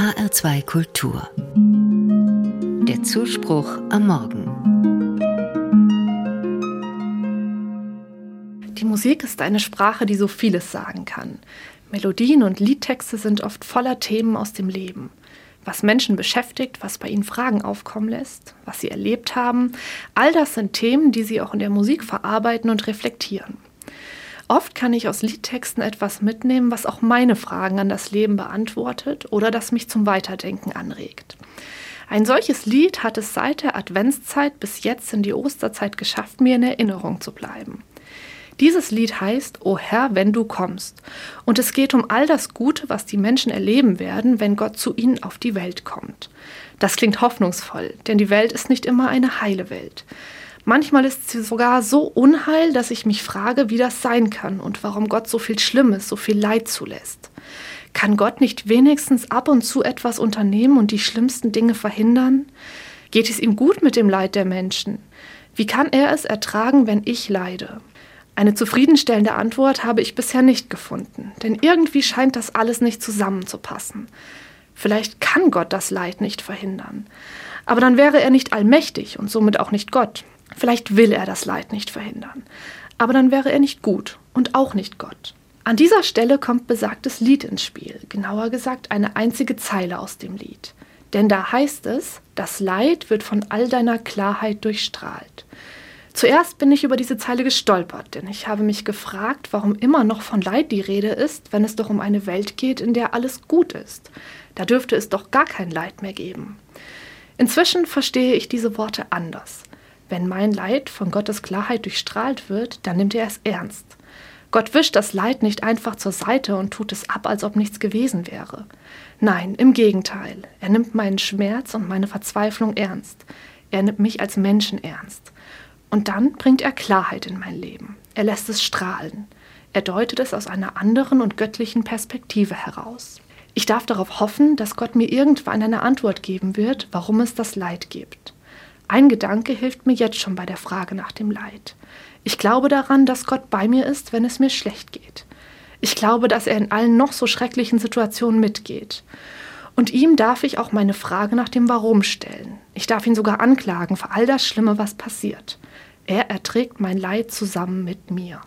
HR2 Kultur. Der Zuspruch am Morgen. Die Musik ist eine Sprache, die so vieles sagen kann. Melodien und Liedtexte sind oft voller Themen aus dem Leben. Was Menschen beschäftigt, was bei ihnen Fragen aufkommen lässt, was sie erlebt haben, all das sind Themen, die sie auch in der Musik verarbeiten und reflektieren. Oft kann ich aus Liedtexten etwas mitnehmen, was auch meine Fragen an das Leben beantwortet oder das mich zum Weiterdenken anregt. Ein solches Lied hat es seit der Adventszeit bis jetzt in die Osterzeit geschafft, mir in Erinnerung zu bleiben. Dieses Lied heißt O Herr, wenn du kommst. Und es geht um all das Gute, was die Menschen erleben werden, wenn Gott zu ihnen auf die Welt kommt. Das klingt hoffnungsvoll, denn die Welt ist nicht immer eine heile Welt. Manchmal ist sie sogar so unheil, dass ich mich frage, wie das sein kann und warum Gott so viel Schlimmes, so viel Leid zulässt. Kann Gott nicht wenigstens ab und zu etwas unternehmen und die schlimmsten Dinge verhindern? Geht es ihm gut mit dem Leid der Menschen? Wie kann er es ertragen, wenn ich leide? Eine zufriedenstellende Antwort habe ich bisher nicht gefunden, denn irgendwie scheint das alles nicht zusammenzupassen. Vielleicht kann Gott das Leid nicht verhindern. Aber dann wäre er nicht allmächtig und somit auch nicht Gott. Vielleicht will er das Leid nicht verhindern, aber dann wäre er nicht gut und auch nicht Gott. An dieser Stelle kommt besagtes Lied ins Spiel, genauer gesagt eine einzige Zeile aus dem Lied. Denn da heißt es, das Leid wird von all deiner Klarheit durchstrahlt. Zuerst bin ich über diese Zeile gestolpert, denn ich habe mich gefragt, warum immer noch von Leid die Rede ist, wenn es doch um eine Welt geht, in der alles gut ist. Da dürfte es doch gar kein Leid mehr geben. Inzwischen verstehe ich diese Worte anders. Wenn mein Leid von Gottes Klarheit durchstrahlt wird, dann nimmt er es ernst. Gott wischt das Leid nicht einfach zur Seite und tut es ab, als ob nichts gewesen wäre. Nein, im Gegenteil. Er nimmt meinen Schmerz und meine Verzweiflung ernst. Er nimmt mich als Menschen ernst. Und dann bringt er Klarheit in mein Leben. Er lässt es strahlen. Er deutet es aus einer anderen und göttlichen Perspektive heraus. Ich darf darauf hoffen, dass Gott mir irgendwann eine Antwort geben wird, warum es das Leid gibt. Ein Gedanke hilft mir jetzt schon bei der Frage nach dem Leid. Ich glaube daran, dass Gott bei mir ist, wenn es mir schlecht geht. Ich glaube, dass er in allen noch so schrecklichen Situationen mitgeht. Und ihm darf ich auch meine Frage nach dem Warum stellen. Ich darf ihn sogar anklagen für all das Schlimme, was passiert. Er erträgt mein Leid zusammen mit mir.